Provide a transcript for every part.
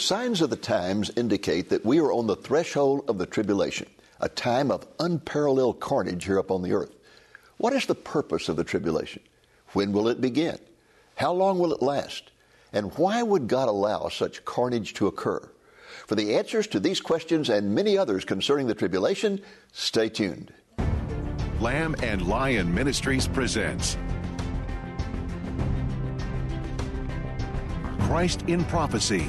The signs of the times indicate that we are on the threshold of the tribulation, a time of unparalleled carnage here upon the earth. What is the purpose of the tribulation? When will it begin? How long will it last? And why would God allow such carnage to occur? For the answers to these questions and many others concerning the tribulation, stay tuned. Lamb and Lion Ministries presents Christ in Prophecy,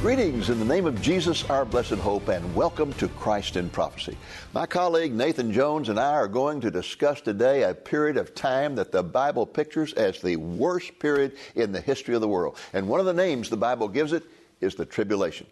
Greetings in the name of Jesus, our blessed hope, and welcome to Christ in Prophecy. My colleague Nathan Jones and I are going to discuss today a period of time that the Bible pictures as the worst period in the history of the world. And one of the names the Bible gives it is the tribulation.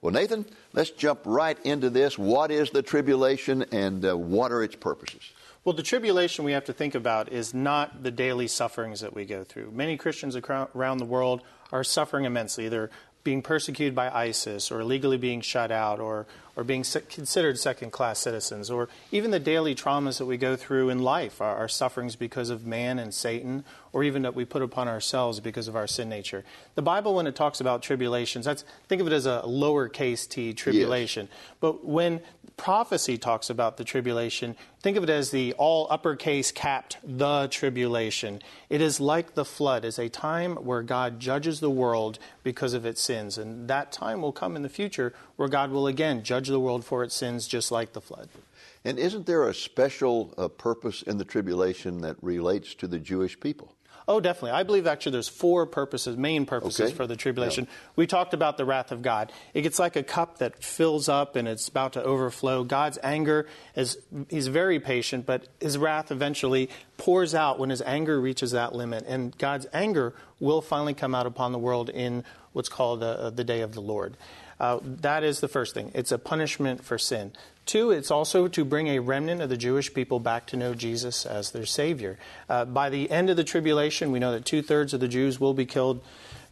Well, Nathan, let's jump right into this. What is the tribulation and uh, what are its purposes? Well, the tribulation we have to think about is not the daily sufferings that we go through. Many Christians around the world are suffering immensely. They're being persecuted by ISIS or illegally being shut out or, or being considered second class citizens or even the daily traumas that we go through in life, our, our, sufferings because of man and Satan or even that we put upon ourselves because of our sin nature. The Bible, when it talks about tribulations, that's, think of it as a lowercase t tribulation. Yes. But when prophecy talks about the tribulation, think of it as the all uppercase capped the tribulation. It is like the flood, is a time where God judges the world because of its sins. And that time will come in the future where God will again judge the world for its sins just like the flood. And isn't there a special uh, purpose in the tribulation that relates to the Jewish people? Oh, definitely. I believe actually there's four purposes, main purposes okay. for the tribulation. Yeah. We talked about the wrath of God. It gets like a cup that fills up and it's about to overflow. God's anger is he's very patient, but his wrath eventually pours out when his anger reaches that limit. And God's anger will finally come out upon the world in what's called uh, the day of the Lord. Uh, that is the first thing. It's a punishment for sin. Two, it's also to bring a remnant of the Jewish people back to know Jesus as their Savior. Uh, by the end of the tribulation, we know that two thirds of the Jews will be killed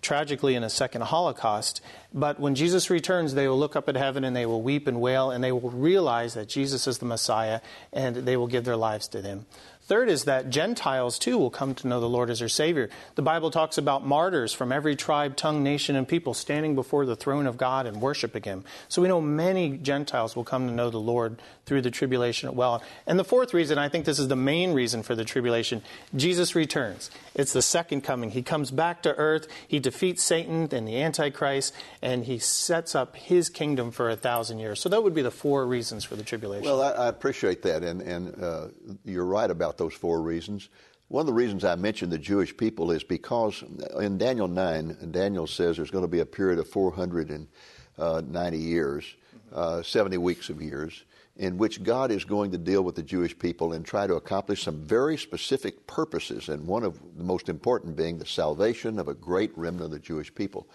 tragically in a second Holocaust. But when Jesus returns, they will look up at heaven and they will weep and wail and they will realize that Jesus is the Messiah and they will give their lives to Him. Third is that Gentiles too will come to know the Lord as their Savior. The Bible talks about martyrs from every tribe, tongue, nation, and people standing before the throne of God and worshiping Him. So we know many Gentiles will come to know the Lord through the tribulation well. And the fourth reason, I think this is the main reason for the tribulation, Jesus returns. It's the second coming. He comes back to earth, He defeats Satan and the Antichrist, and He sets up His kingdom for a thousand years. So that would be the four reasons for the tribulation. Well, I, I appreciate that, and, and uh, you're right about those four reasons. One of the reasons I mentioned the Jewish people is because in Daniel 9, Daniel says there's going to be a period of 490 years, uh, 70 weeks of years, in which God is going to deal with the Jewish people and try to accomplish some very specific purposes, and one of the most important being the salvation of a great remnant of the Jewish people.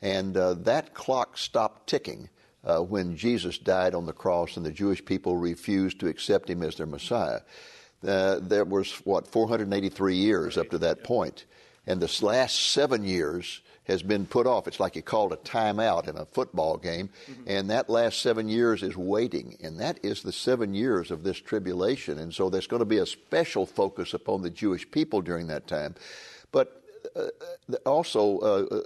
And uh, that clock stopped ticking. Uh, when Jesus died on the cross and the Jewish people refused to accept him as their Messiah. Uh, there was, what, 483 years up to that point. And this last seven years has been put off. It's like you called a timeout in a football game. Mm-hmm. And that last seven years is waiting. And that is the seven years of this tribulation. And so there's going to be a special focus upon the Jewish people during that time. But uh, also, uh,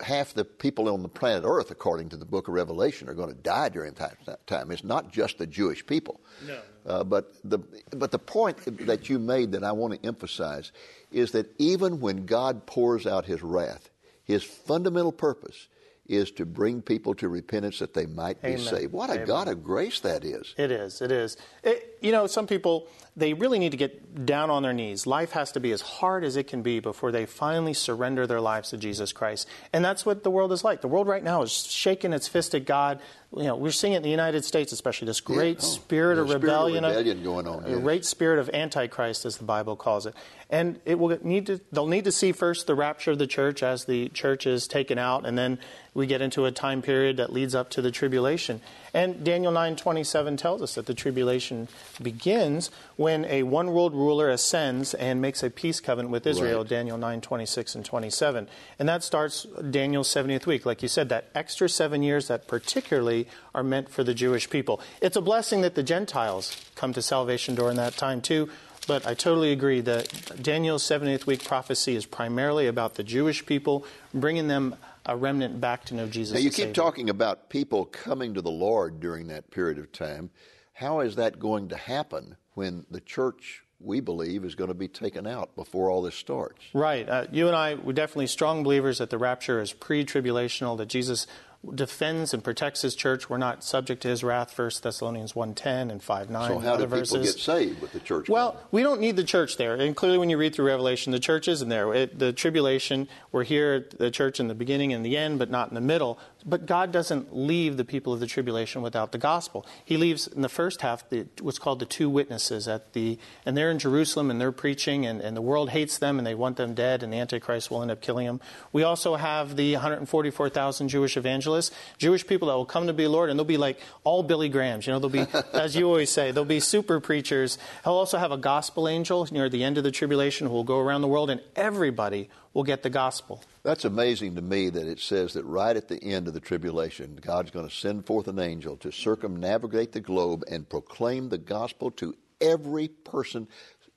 half the people on the planet Earth, according to the book of Revelation, are going to die during that time. It's not just the Jewish people. No. Uh, but, the, but the point that you made that I want to emphasize is that even when God pours out his wrath, his fundamental purpose is to bring people to repentance that they might be saved. What a Amen. God of grace that is. It is. It is. It, you know, some people, they really need to get down on their knees. Life has to be as hard as it can be before they finally surrender their lives to Jesus Christ. And that's what the world is like. The world right now is shaking its fist at God. You know, we're seeing it in the United States, especially this great yeah. oh, spirit, of rebellion, spirit of rebellion going on. A great spirit of antichrist, as the Bible calls it. And it will need to, they'll need to see first the rapture of the church as the church is taken out, and then we get into a time period that leads up to the tribulation. And Daniel 9:27 tells us that the tribulation begins when a one world ruler ascends and makes a peace covenant with Israel, right. Daniel 9:26 and 27. And that starts Daniel's 70th week. Like you said, that extra 7 years that particularly are meant for the Jewish people. It's a blessing that the Gentiles come to salvation during that time too. But I totally agree that Daniel's 70th week prophecy is primarily about the Jewish people, bringing them a remnant back to know Jesus. Now, you keep Savior. talking about people coming to the Lord during that period of time. How is that going to happen when the church we believe is going to be taken out before all this starts. Right. Uh, you and I were definitely strong believers that the rapture is pre tribulational, that Jesus defends and protects his church. We're not subject to his wrath. 1 Thessalonians 1.10 and 5.9 So how do verses. people get saved with the church? Well, we don't need the church there. And clearly when you read through Revelation, the church isn't there. It, the tribulation, we're here, at the church in the beginning and the end, but not in the middle. But God doesn't leave the people of the tribulation without the gospel. He leaves in the first half the, what's called the two witnesses at the, and they're in Jerusalem and they're preaching, and, and the world hates them and they want them dead, and the Antichrist will end up killing them. We also have the 144,000 Jewish evangelists, Jewish people that will come to be Lord, and they'll be like all Billy Grahams. You know, they'll be, as you always say, they'll be super preachers. He'll also have a gospel angel near the end of the tribulation who will go around the world, and everybody will get the gospel. That's amazing to me that it says that right at the end of the tribulation, God's going to send forth an angel to circumnavigate the globe and proclaim the gospel to every person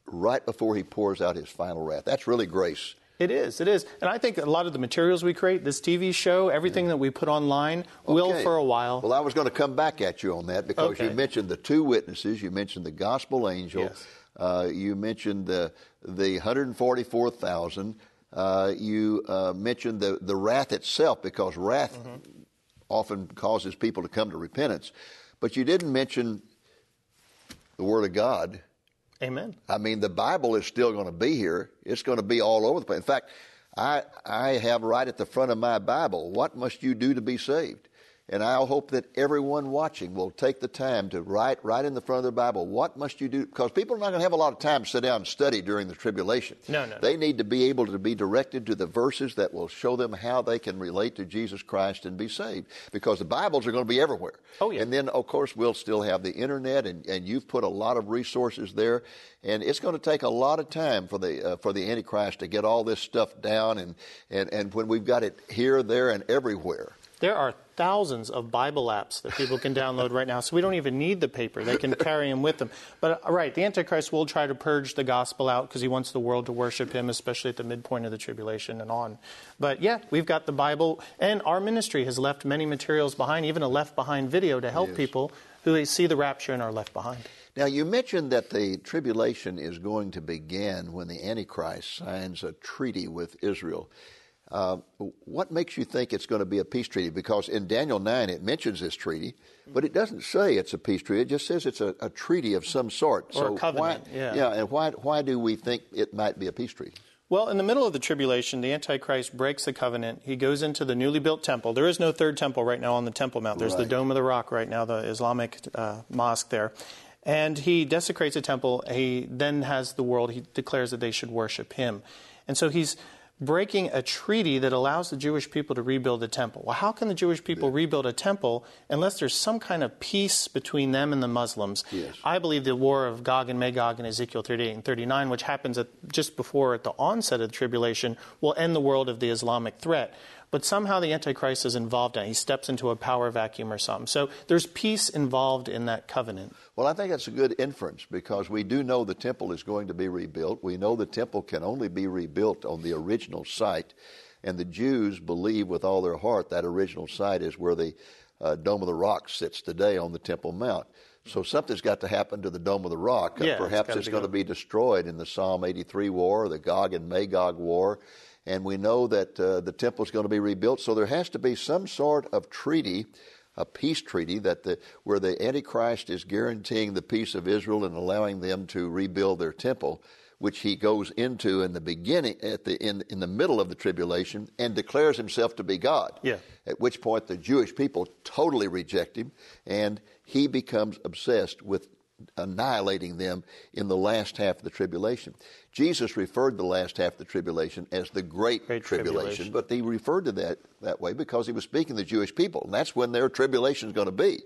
right before he pours out his final wrath. That's really grace. It is. It is. And I think a lot of the materials we create, this TV show, everything yeah. that we put online, okay. will for a while. Well, I was going to come back at you on that because okay. you mentioned the two witnesses. You mentioned the gospel angel. Yes. Uh, you mentioned the the 144,000. Uh, you uh, mentioned the, the wrath itself because wrath mm-hmm. often causes people to come to repentance. But you didn't mention the Word of God. Amen. I mean, the Bible is still going to be here. It's going to be all over the place. In fact, I, I have right at the front of my Bible, what must you do to be saved? And I hope that everyone watching will take the time to write right in the front of their Bible, what must you do? Because people are not going to have a lot of time to sit down and study during the tribulation. No, no. They need to be able to be directed to the verses that will show them how they can relate to Jesus Christ and be saved. Because the Bibles are going to be everywhere. Oh, yeah. And then, of course, we'll still have the internet, and, and you've put a lot of resources there. And it's going to take a lot of time for the, uh, for the Antichrist to get all this stuff down. And, and, and when we've got it here, there, and everywhere. There are thousands of Bible apps that people can download right now, so we don't even need the paper. They can carry them with them. But uh, right, the Antichrist will try to purge the gospel out because he wants the world to worship him, especially at the midpoint of the tribulation and on. But yeah, we've got the Bible, and our ministry has left many materials behind, even a left behind video to help yes. people who see the rapture and are left behind. Now, you mentioned that the tribulation is going to begin when the Antichrist signs a treaty with Israel. Uh, what makes you think it's going to be a peace treaty? Because in Daniel 9 it mentions this treaty, but it doesn't say it's a peace treaty. It just says it's a, a treaty of some sort. Or so a covenant, why, yeah. Yeah, and why, why do we think it might be a peace treaty? Well, in the middle of the tribulation, the Antichrist breaks the covenant. He goes into the newly built temple. There is no third temple right now on the Temple Mount. There's right. the Dome of the Rock right now, the Islamic uh, mosque there. And he desecrates the temple. He then has the world, he declares that they should worship him. And so he's breaking a treaty that allows the Jewish people to rebuild the temple. Well, how can the Jewish people rebuild a temple unless there's some kind of peace between them and the Muslims? Yes. I believe the war of Gog and Magog in Ezekiel 38 and 39, which happens at, just before at the onset of the tribulation, will end the world of the Islamic threat but somehow the Antichrist is involved in it. He steps into a power vacuum or something. So there's peace involved in that covenant. Well, I think that's a good inference because we do know the temple is going to be rebuilt. We know the temple can only be rebuilt on the original site. And the Jews believe with all their heart that original site is where the uh, Dome of the Rock sits today on the Temple Mount. So something's got to happen to the Dome of the Rock. Yeah, Perhaps it's, it's going to be destroyed in the Psalm 83 war, the Gog and Magog war and we know that uh, the temple is going to be rebuilt. So there has to be some sort of treaty, a peace treaty, that the, where the Antichrist is guaranteeing the peace of Israel and allowing them to rebuild their temple, which he goes into in the beginning, at the in, in the middle of the tribulation, and declares himself to be God. Yeah. At which point the Jewish people totally reject him, and he becomes obsessed with annihilating them in the last half of the tribulation. Jesus referred the last half of the tribulation as the Great, Great tribulation, Tribulation. but he referred to that that way because he was speaking to the Jewish people, and that's when their tribulation is going to be.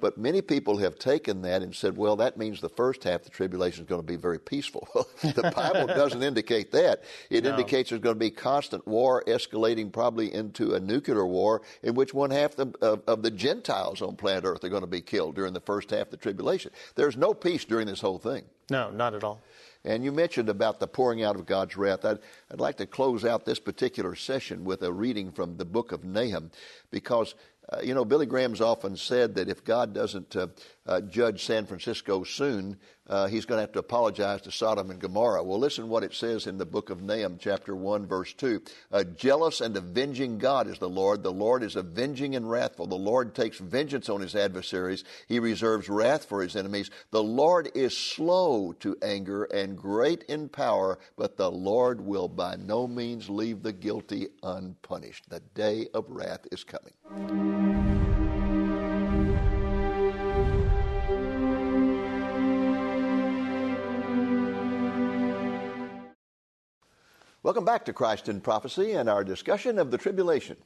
But many people have taken that and said, well, that means the first half of the tribulation is going to be very peaceful. Well, the Bible doesn't indicate that. It No. indicates there's going to be constant war escalating probably into a nuclear war in which one half the, of, of the Gentiles on planet Earth are going to be killed during the first half of the tribulation. There's no peace during this whole thing. No, not at all. And you mentioned about the pouring out of God's wrath. I'd, I'd like to close out this particular session with a reading from the book of Nahum because, uh, you know, Billy Graham's often said that if God doesn't uh, uh, judge San Francisco soon, uh, he's going to have to apologize to Sodom and Gomorrah. Well, listen what it says in the book of Nahum, chapter 1, verse 2. A jealous and avenging God is the Lord. The Lord is avenging and wrathful. The Lord takes vengeance on his adversaries. He reserves wrath for his enemies. The Lord is slow to anger and great in power, but the Lord will by no means leave the guilty unpunished. The day of wrath is coming. Welcome back to Christ in Prophecy and our discussion of the tribulation.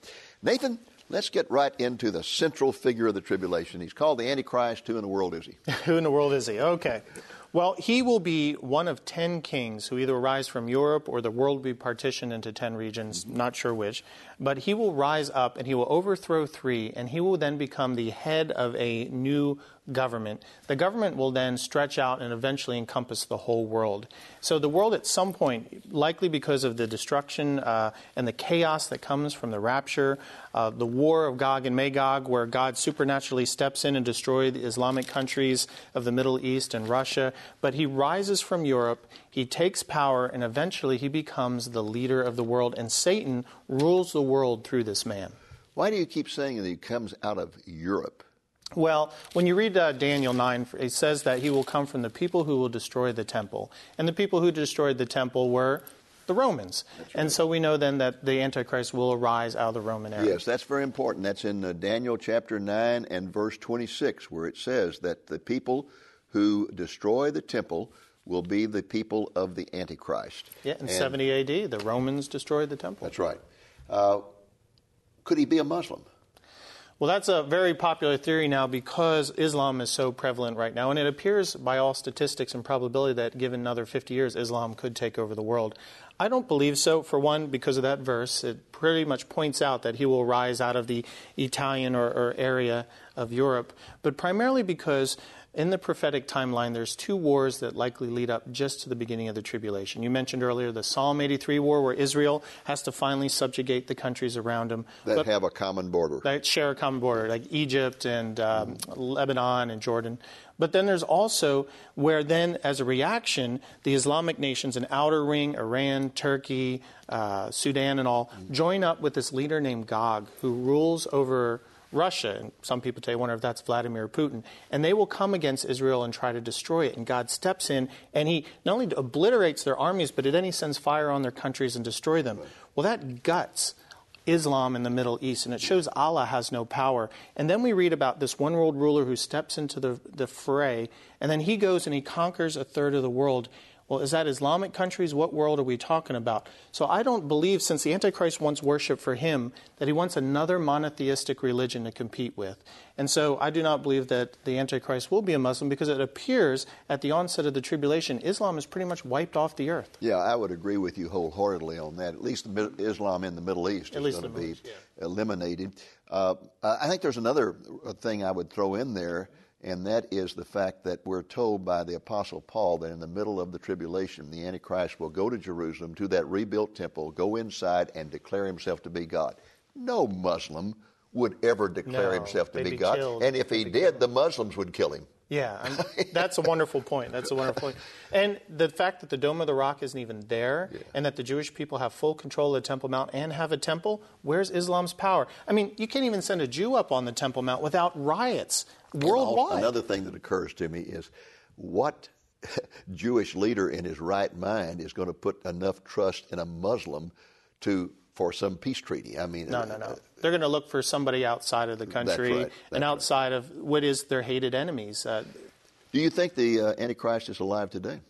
Nathan, let's get right into the central figure of the tribulation. He's called the Antichrist. Who in the world is he? Who in the world is he? Okay. Well, he will be one of 10 kings who either rise from Europe or the world will be partitioned into 10 regions, not sure which. But he will rise up and he will overthrow three, and he will then become the head of a new government. The government will then stretch out and eventually encompass the whole world. So the world at some point, likely because of the destruction uh, and the chaos that comes from the rapture, uh, the war of Gog and Magog, where God supernaturally steps in and destroys the Islamic countries of the Middle East and Russia. But he rises from Europe, he takes power, and eventually he becomes the leader of the world. And Satan rules the world through this man. Why do you keep saying that he comes out of Europe? Well, when you read uh, Daniel 9, it says that he will come from the people who will destroy the temple. And the people who destroyed the temple were the Romans. And so we know then that the Antichrist will arise out of the Roman era. Yes, that's very important. That's in uh, Daniel chapter 9 and verse 26, where it says that the people who destroy the temple will be the people of the Antichrist. Yeah, in And- 70 AD, the Romans destroyed the temple. That's right. Uh, could he be a Muslim? Well, that's a very popular theory now because Islam is so prevalent right now. And it appears, by all statistics and probability, that given another 50 years, Islam could take over the world. I don't believe so, for one, because of that verse. It pretty much points out that he will rise out of the Italian or, or area of Europe, but primarily because in the prophetic timeline, there's two wars that likely lead up just to the beginning of the tribulation. You mentioned earlier the Psalm 83 war, where Israel has to finally subjugate the countries around them That But- have a common border. that share a common border, like Egypt and um, Lebanon and Jordan. But then there's also where then, as a reaction, the Islamic nations an Outer Ring, Iran, Turkey, uh, Sudan, and all join up with this leader named Gog, who rules over Russia. And some people today wonder if that's Vladimir Putin. And they will come against Israel and try to destroy it. And God steps in and he not only obliterates their armies, but then he sends fire on their countries and destroy them. Well, that guts Islam in the Middle East, and it shows Allah has no power. And then we read about this one world ruler who steps into the, the fray, and then he goes and he conquers a third of the world. Well, is that Islamic countries? What world are we talking about? So I don't believe, since the Antichrist wants worship for him, that he wants another monotheistic religion to compete with. And so I do not believe that the Antichrist will be a Muslim because it appears at the onset of the tribulation, Islam is pretty much wiped off the earth. Yeah, I would agree with you wholeheartedly on that. At least Islam in the Middle East At is going to be East, eliminated. Uh, I think there's another thing I would throw in there, and that is the fact that we're told by the Apostle Paul that in the middle of the tribulation, the Antichrist will go to Jerusalem, to that rebuilt temple, go inside, and declare himself to be God. No Muslim would ever declare No, himself to be, be God. killed. And if he did, the Muslims would kill him. Yeah, that's a wonderful point. That's a wonderful point. And the fact that the Dome of the Rock isn't even there, and that the Jewish people have full control of the Temple Mount and have a temple, where's Islam's power? I mean, you can't even send a Jew up on the Temple Mount without riots worldwide. Another thing that occurs to me is what Jewish leader in his right mind is going to put enough trust in a Muslim to for some peace treaty? I mean, No, no, no. They're going to look for somebody outside of the country right. And outside of what is their hated enemies. Uh, Do you think the uh, Antichrist is alive today?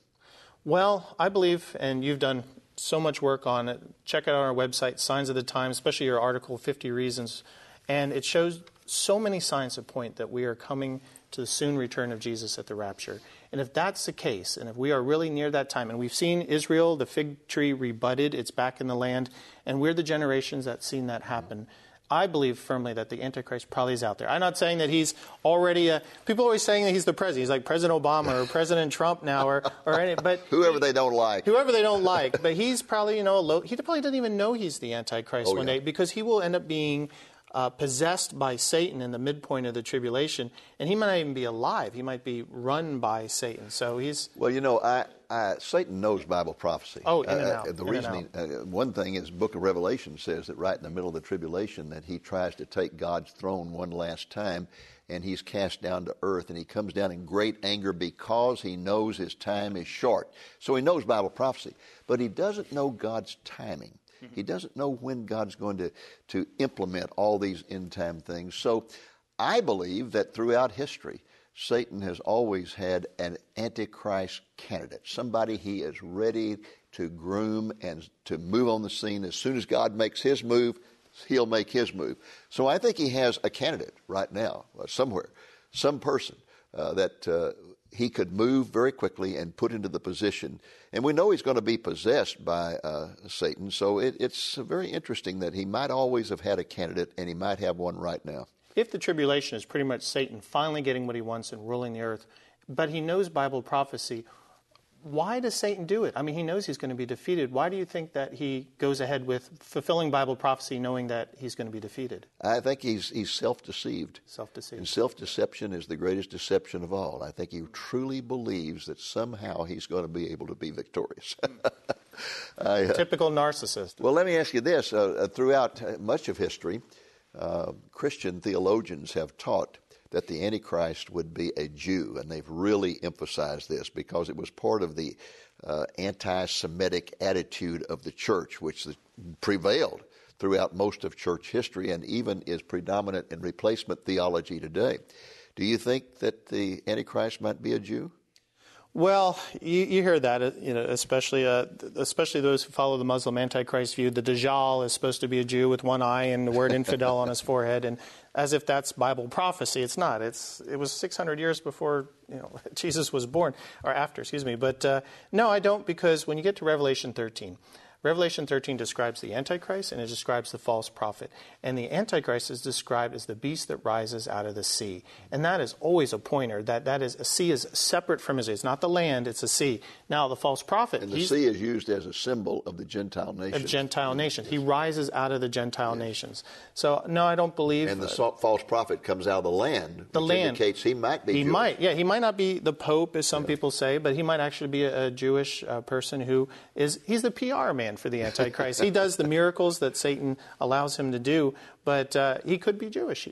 Well, I believe, and you've done so much work on it. Check it out on our website, Signs of the Times, especially your article, 50 Reasons. And it shows so many signs that point that we are coming to the soon return of Jesus at the rapture. And if that's the case, and if we are really near that time, and we've seen Israel, the fig tree rebutted, it's back in the land, and we're the generations that seen that happen. I believe firmly that the Antichrist probably is out there. I'm not saying that he's already a. People are always saying that he's the president. He's like President Obama or President Trump now, or or any. But whoever they don't like, whoever they don't like. But he's probably you know a low, he probably doesn't even know he's the Antichrist oh, one yeah. day because he will end up being uh, possessed by Satan in the midpoint of the tribulation, and he might not even be alive. He might be run by Satan. So he's well. You know, I, I Satan knows Bible prophecy. Oh, in and uh. The in reasoning. Uh, one thing is, Book of Revelation says that right in the middle of the tribulation, that he tries to take God's throne one last time, and he's cast down to earth, and he comes down in great anger because he knows his time is short. So he knows Bible prophecy, but he doesn't know God's timing. He doesn't know when God's going to, to implement all these end time things. So I believe that throughout history, Satan has always had an antichrist candidate, somebody he is ready to groom and to move on the scene. As soon as God makes his move, he'll make his move. So I think he has a candidate right now, uh, somewhere, some person uh, that uh, he could move very quickly and put into the position. And we know he's going to be possessed by uh, Satan, so it, it's very interesting that he might always have had a candidate and he might have one right now. If the tribulation is pretty much Satan finally getting what he wants and ruling the earth, but he knows Bible prophecy, why does Satan do it? I mean, he knows he's going to be defeated. Why do you think that he goes ahead with fulfilling Bible prophecy knowing that he's going to be defeated? I think he's, he's self deceived. Self deceived. And self deception is the greatest deception of all. I think he truly believes that somehow he's going to be able to be victorious. I, uh, Typical narcissist. Well, let me ask you this. Uh, uh throughout uh, much of history, uh, Christian theologians have taught that the Antichrist would be a Jew, and they've really emphasized this because it was part of the uh, anti Semitic attitude of the church, which prevailed throughout most of church history and even is predominant in replacement theology today. Do you think that the Antichrist might be a Jew? Well, you, you, hear that, uh, you know, especially uh, especially those who follow the Muslim Antichrist view. The Dajjal is supposed to be a Jew with one eye and the word infidel on his forehead, and as if that's Bible prophecy. It's not. It's it was 600 years before you know Jesus was born, or after, excuse me. But uh, no, I don't, because when you get to Revelation 13, Revelation 13 describes the Antichrist and it describes the false prophet. And the Antichrist is described as the beast that rises out of the sea. And that is always a pointer that that is a sea is separate from his It's not the land, it's a sea. Now the false prophet And the sea is used as a symbol of the Gentile nations. Of Gentile nations. He rises out of the Gentile yes. nations. So no, I don't believe And the uh, false prophet comes out of the land. The land indicates he might be He Jewish. might, yeah, he might not be the Pope as some yeah. people say, but he might actually be a, a Jewish uh, person who is he's the PR man for the Antichrist. he does the miracles that Satan allows him to do, but uh, he could be Jewish.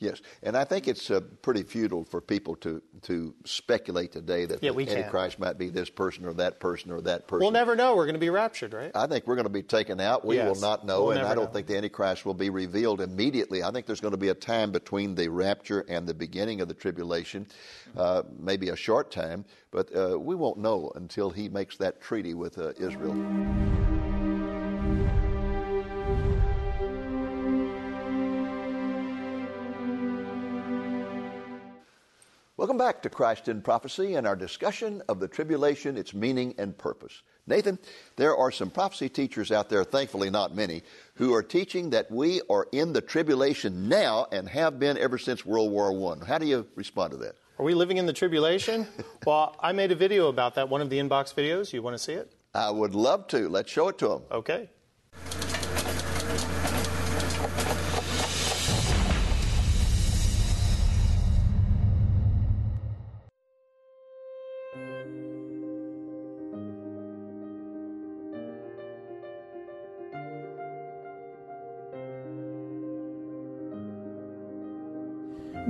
Yes, and I think it's uh, pretty futile for people to, to speculate today that yeah, the Antichrist can. might be this person or that person or that person. We'll never know. We're going to be raptured, right? I think we're going to be taken out. We yes. will not know, we'll and I don't know. think the Antichrist will be revealed immediately. I think there's going to be a time between the rapture and the beginning of the tribulation, uh, maybe a short time, but uh, we won't know until he makes that treaty with uh, Israel. Welcome back to Christ in Prophecy and our discussion of the tribulation, its meaning and purpose. Nathan, there are some prophecy teachers out there, thankfully not many, who are teaching that we are in the tribulation now and have been ever since World War I. How do you respond to that? Are we living in the tribulation? well, I made a video about that, one of the inbox videos. You want to see it? I would love to. Let's show it to them. Okay.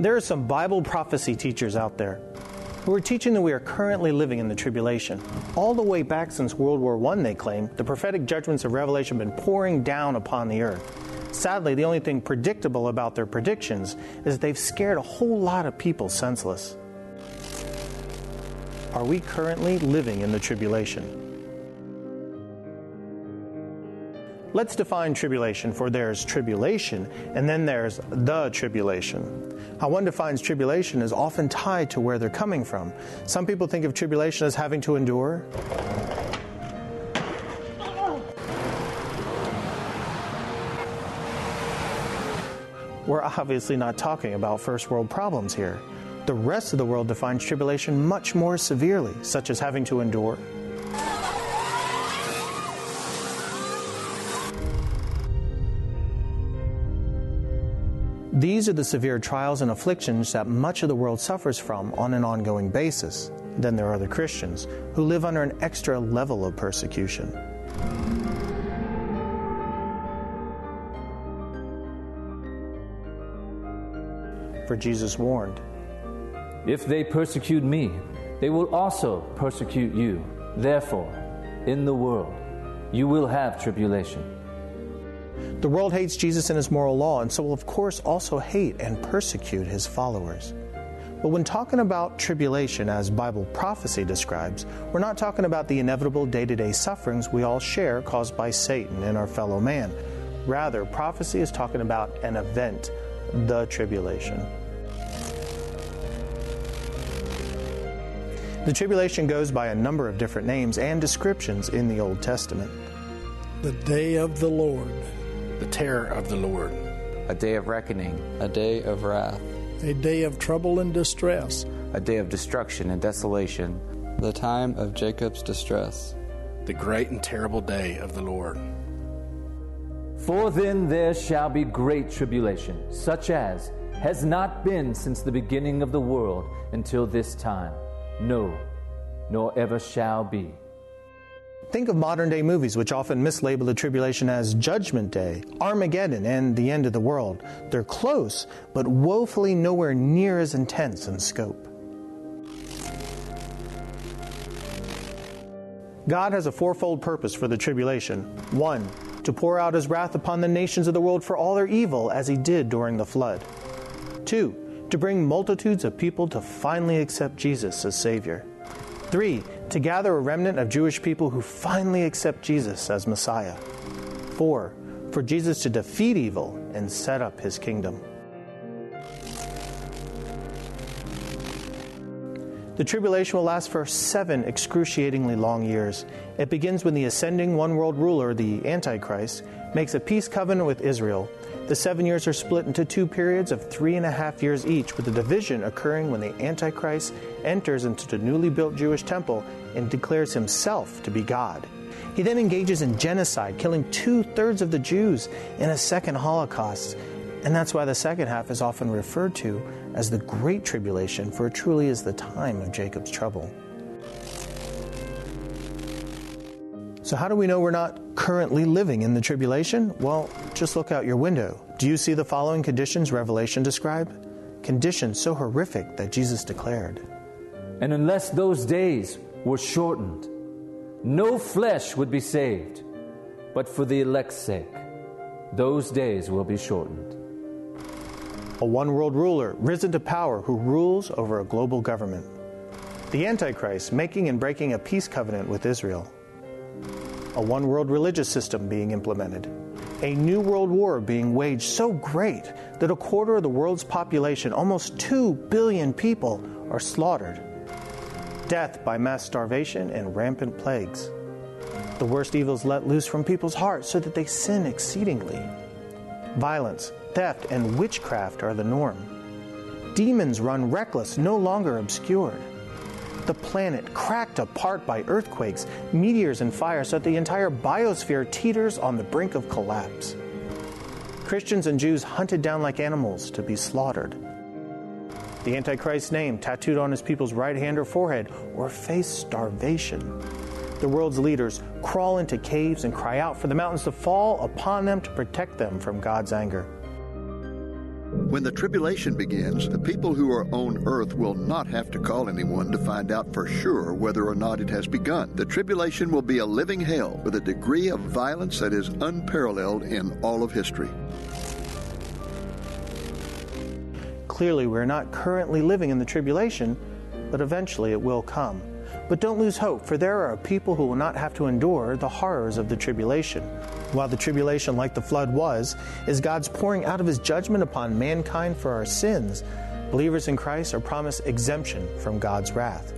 There are some Bible prophecy teachers out there who are teaching that we are currently living in the tribulation. All the way back since World War I, they claim, the prophetic judgments of Revelation have been pouring down upon the earth. Sadly, the only thing predictable about their predictions is they've scared a whole lot of people senseless. Are we currently living in the tribulation? Let's define tribulation, for there's tribulation, and then there's the tribulation. How one defines tribulation is often tied to where they're coming from. Some people think of tribulation as having to endure. We're obviously not talking about first world problems here. The rest of the world defines tribulation much more severely, such as having to endure, These are the severe trials and afflictions that much of the world suffers from on an ongoing basis. Then there are the Christians who live under an extra level of persecution. For Jesus warned If they persecute me, they will also persecute you. Therefore, in the world, you will have tribulation. The world hates Jesus and his moral law, and so will, of course, also hate and persecute his followers. But when talking about tribulation, as Bible prophecy describes, we're not talking about the inevitable day to day sufferings we all share caused by Satan and our fellow man. Rather, prophecy is talking about an event, the tribulation. The tribulation goes by a number of different names and descriptions in the Old Testament. The day of the Lord the terror of the Lord. A day of reckoning, a day of wrath, a day of trouble and distress, a day of destruction and desolation, the time of Jacob's distress, the great and terrible day of the Lord. For then there shall be great tribulation, such as has not been since the beginning of the world until this time, no, nor ever shall be Think of modern day movies, which often mislabel the tribulation as Judgment Day, Armageddon, and the end of the world. They're close, but woefully nowhere near as intense in scope. God has a fourfold purpose for the tribulation. One, to pour out his wrath upon the nations of the world for all their evil, as he did during the flood. Two, to bring multitudes of people to finally accept Jesus as Savior. Three, to gather a remnant of Jewish people who finally accept Jesus as Messiah. Four, for Jesus to defeat evil and set up his kingdom. The tribulation will last for seven excruciatingly long years. It begins when the ascending one world ruler, the Antichrist, makes a peace covenant with Israel the seven years are split into two periods of three and a half years each, with the division occurring when the Antichrist enters into the newly built Jewish temple and declares himself to be God. He then engages in genocide, killing two thirds of the Jews in a second Holocaust. And that's why the second half is often referred to as the Great Tribulation, for it truly is the time of Jacob's trouble. So, how do we know we're not currently living in the tribulation? Well, just look out your window. Do you see the following conditions Revelation described? Conditions so horrific that Jesus declared. And unless those days were shortened, no flesh would be saved, but for the elect's sake, those days will be shortened. A one world ruler risen to power who rules over a global government. The Antichrist making and breaking a peace covenant with Israel a one world religious system being implemented, a new world war being waged so great that a quarter of the world's population, almost 2 billion people, are slaughtered, death by mass starvation and rampant plagues. The worst evils let loose from people's hearts so that they sin exceedingly. Violence, theft, and witchcraft are the norm. Demons run reckless, no longer obscured the planet cracked apart by earthquakes, meteors, and fire so that the entire biosphere teeters on the brink of collapse. Christians and Jews hunted down like animals to be slaughtered. The Antichrist's name tattooed on his people's right hand or forehead, or face starvation. The world's leaders crawl into caves and cry out for the mountains to fall upon them to protect them from God's anger. When the tribulation begins, the people who are on earth will not have to call anyone to find out for sure whether or not it has begun. The tribulation will be a living hell with a degree of violence that is unparalleled in all of history. Clearly, we're not currently living in the tribulation, but eventually it will come. But don't lose hope, for there are people who will not have to endure the horrors of the tribulation. While the tribulation, like the flood was, is God's pouring out of his judgment upon mankind for our sins, believers in Christ are promised exemption from God's wrath.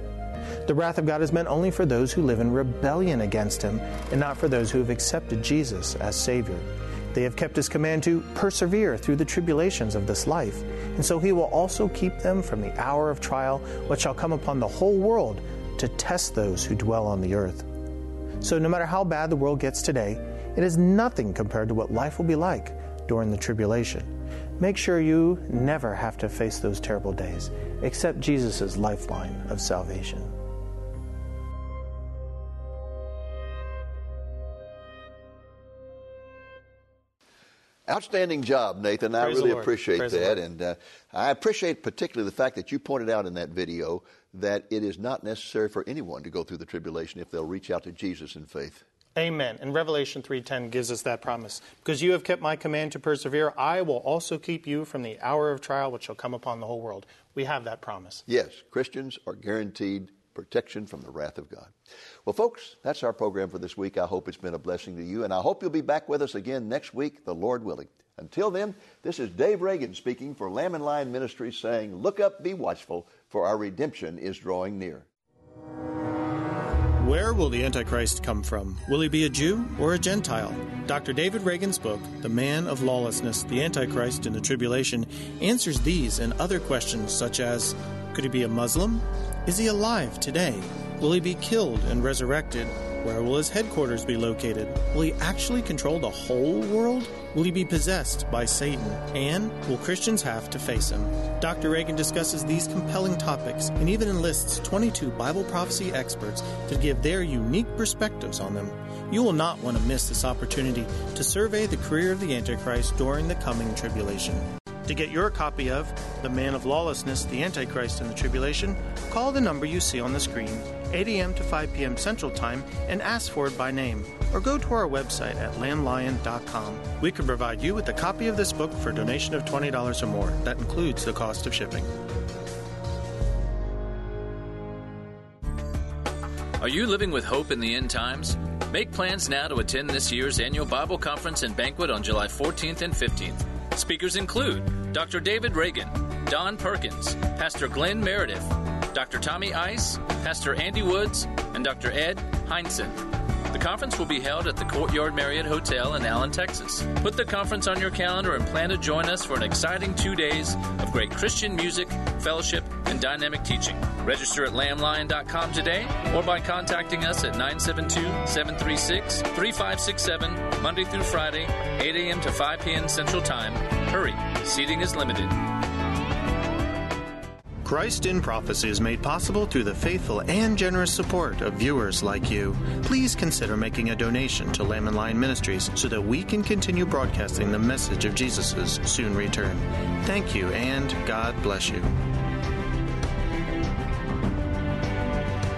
The wrath of God is meant only for those who live in rebellion against him, and not for those who have accepted Jesus as Savior. They have kept his command to persevere through the tribulations of this life, and so he will also keep them from the hour of trial which shall come upon the whole world to test those who dwell on the earth. So, no matter how bad the world gets today, it is nothing compared to what life will be like during the tribulation. Make sure you never have to face those terrible days. Accept Jesus' lifeline of salvation. Outstanding job, Nathan. Praise I really appreciate Praise that. And uh, I appreciate particularly the fact that you pointed out in that video that it is not necessary for anyone to go through the tribulation if they'll reach out to Jesus in faith. Amen. And Revelation 3:10 gives us that promise. Because you have kept my command to persevere, I will also keep you from the hour of trial which shall come upon the whole world. We have that promise. Yes, Christians are guaranteed protection from the wrath of God. Well, folks, that's our program for this week. I hope it's been a blessing to you, and I hope you'll be back with us again next week, the Lord willing. Until then, this is Dave Reagan speaking for Lamb and Lion Ministries saying, Look up, be watchful, for our redemption is drawing near. Where will the Antichrist come from? Will he be a Jew or a Gentile? Dr. David Reagan's book, The Man of Lawlessness, the Antichrist in the Tribulation, answers these and other questions such as Could he be a Muslim? Is he alive today? Will he be killed and resurrected? Where will his headquarters be located? Will he actually control the whole world? Will he be possessed by Satan? And will Christians have to face him? Dr. Reagan discusses these compelling topics and even enlists 22 Bible prophecy experts to give their unique perspectives on them. You will not want to miss this opportunity to survey the career of the Antichrist during the coming tribulation. To get your copy of The Man of Lawlessness, the Antichrist and the Tribulation, call the number you see on the screen, 8 a.m. to 5 p.m. Central Time, and ask for it by name, or go to our website at lamblion.com. We can provide you with a copy of this book for a donation of $20 or more. That includes the cost of shipping. Are you living with hope in the end times? Make plans now to attend this year's annual Bible Conference and Banquet on July 14th and 15th. Speakers include Dr. David Reagan, Don Perkins, Pastor Glenn Meredith, Dr. Tommy Ice, Pastor Andy Woods, and Dr. Ed Hindson. The conference will be held at the Courtyard Marriott Hotel in Allen, Texas. Put the conference on your calendar and plan to join us for an exciting two days of great Christian music, fellowship, and dynamic teaching. Register at lamblion.com today or by contacting us at 972 736 3567, Monday through Friday, 8 a.m. to 5 p.m. Central Time. Hurry, seating is limited. Christ in Prophecy is made possible through the faithful and generous support of viewers like you. Please consider making a donation to Lamb and Lion Ministries so that we can continue broadcasting the message of Jesus' soon return. Thank you, and God bless you.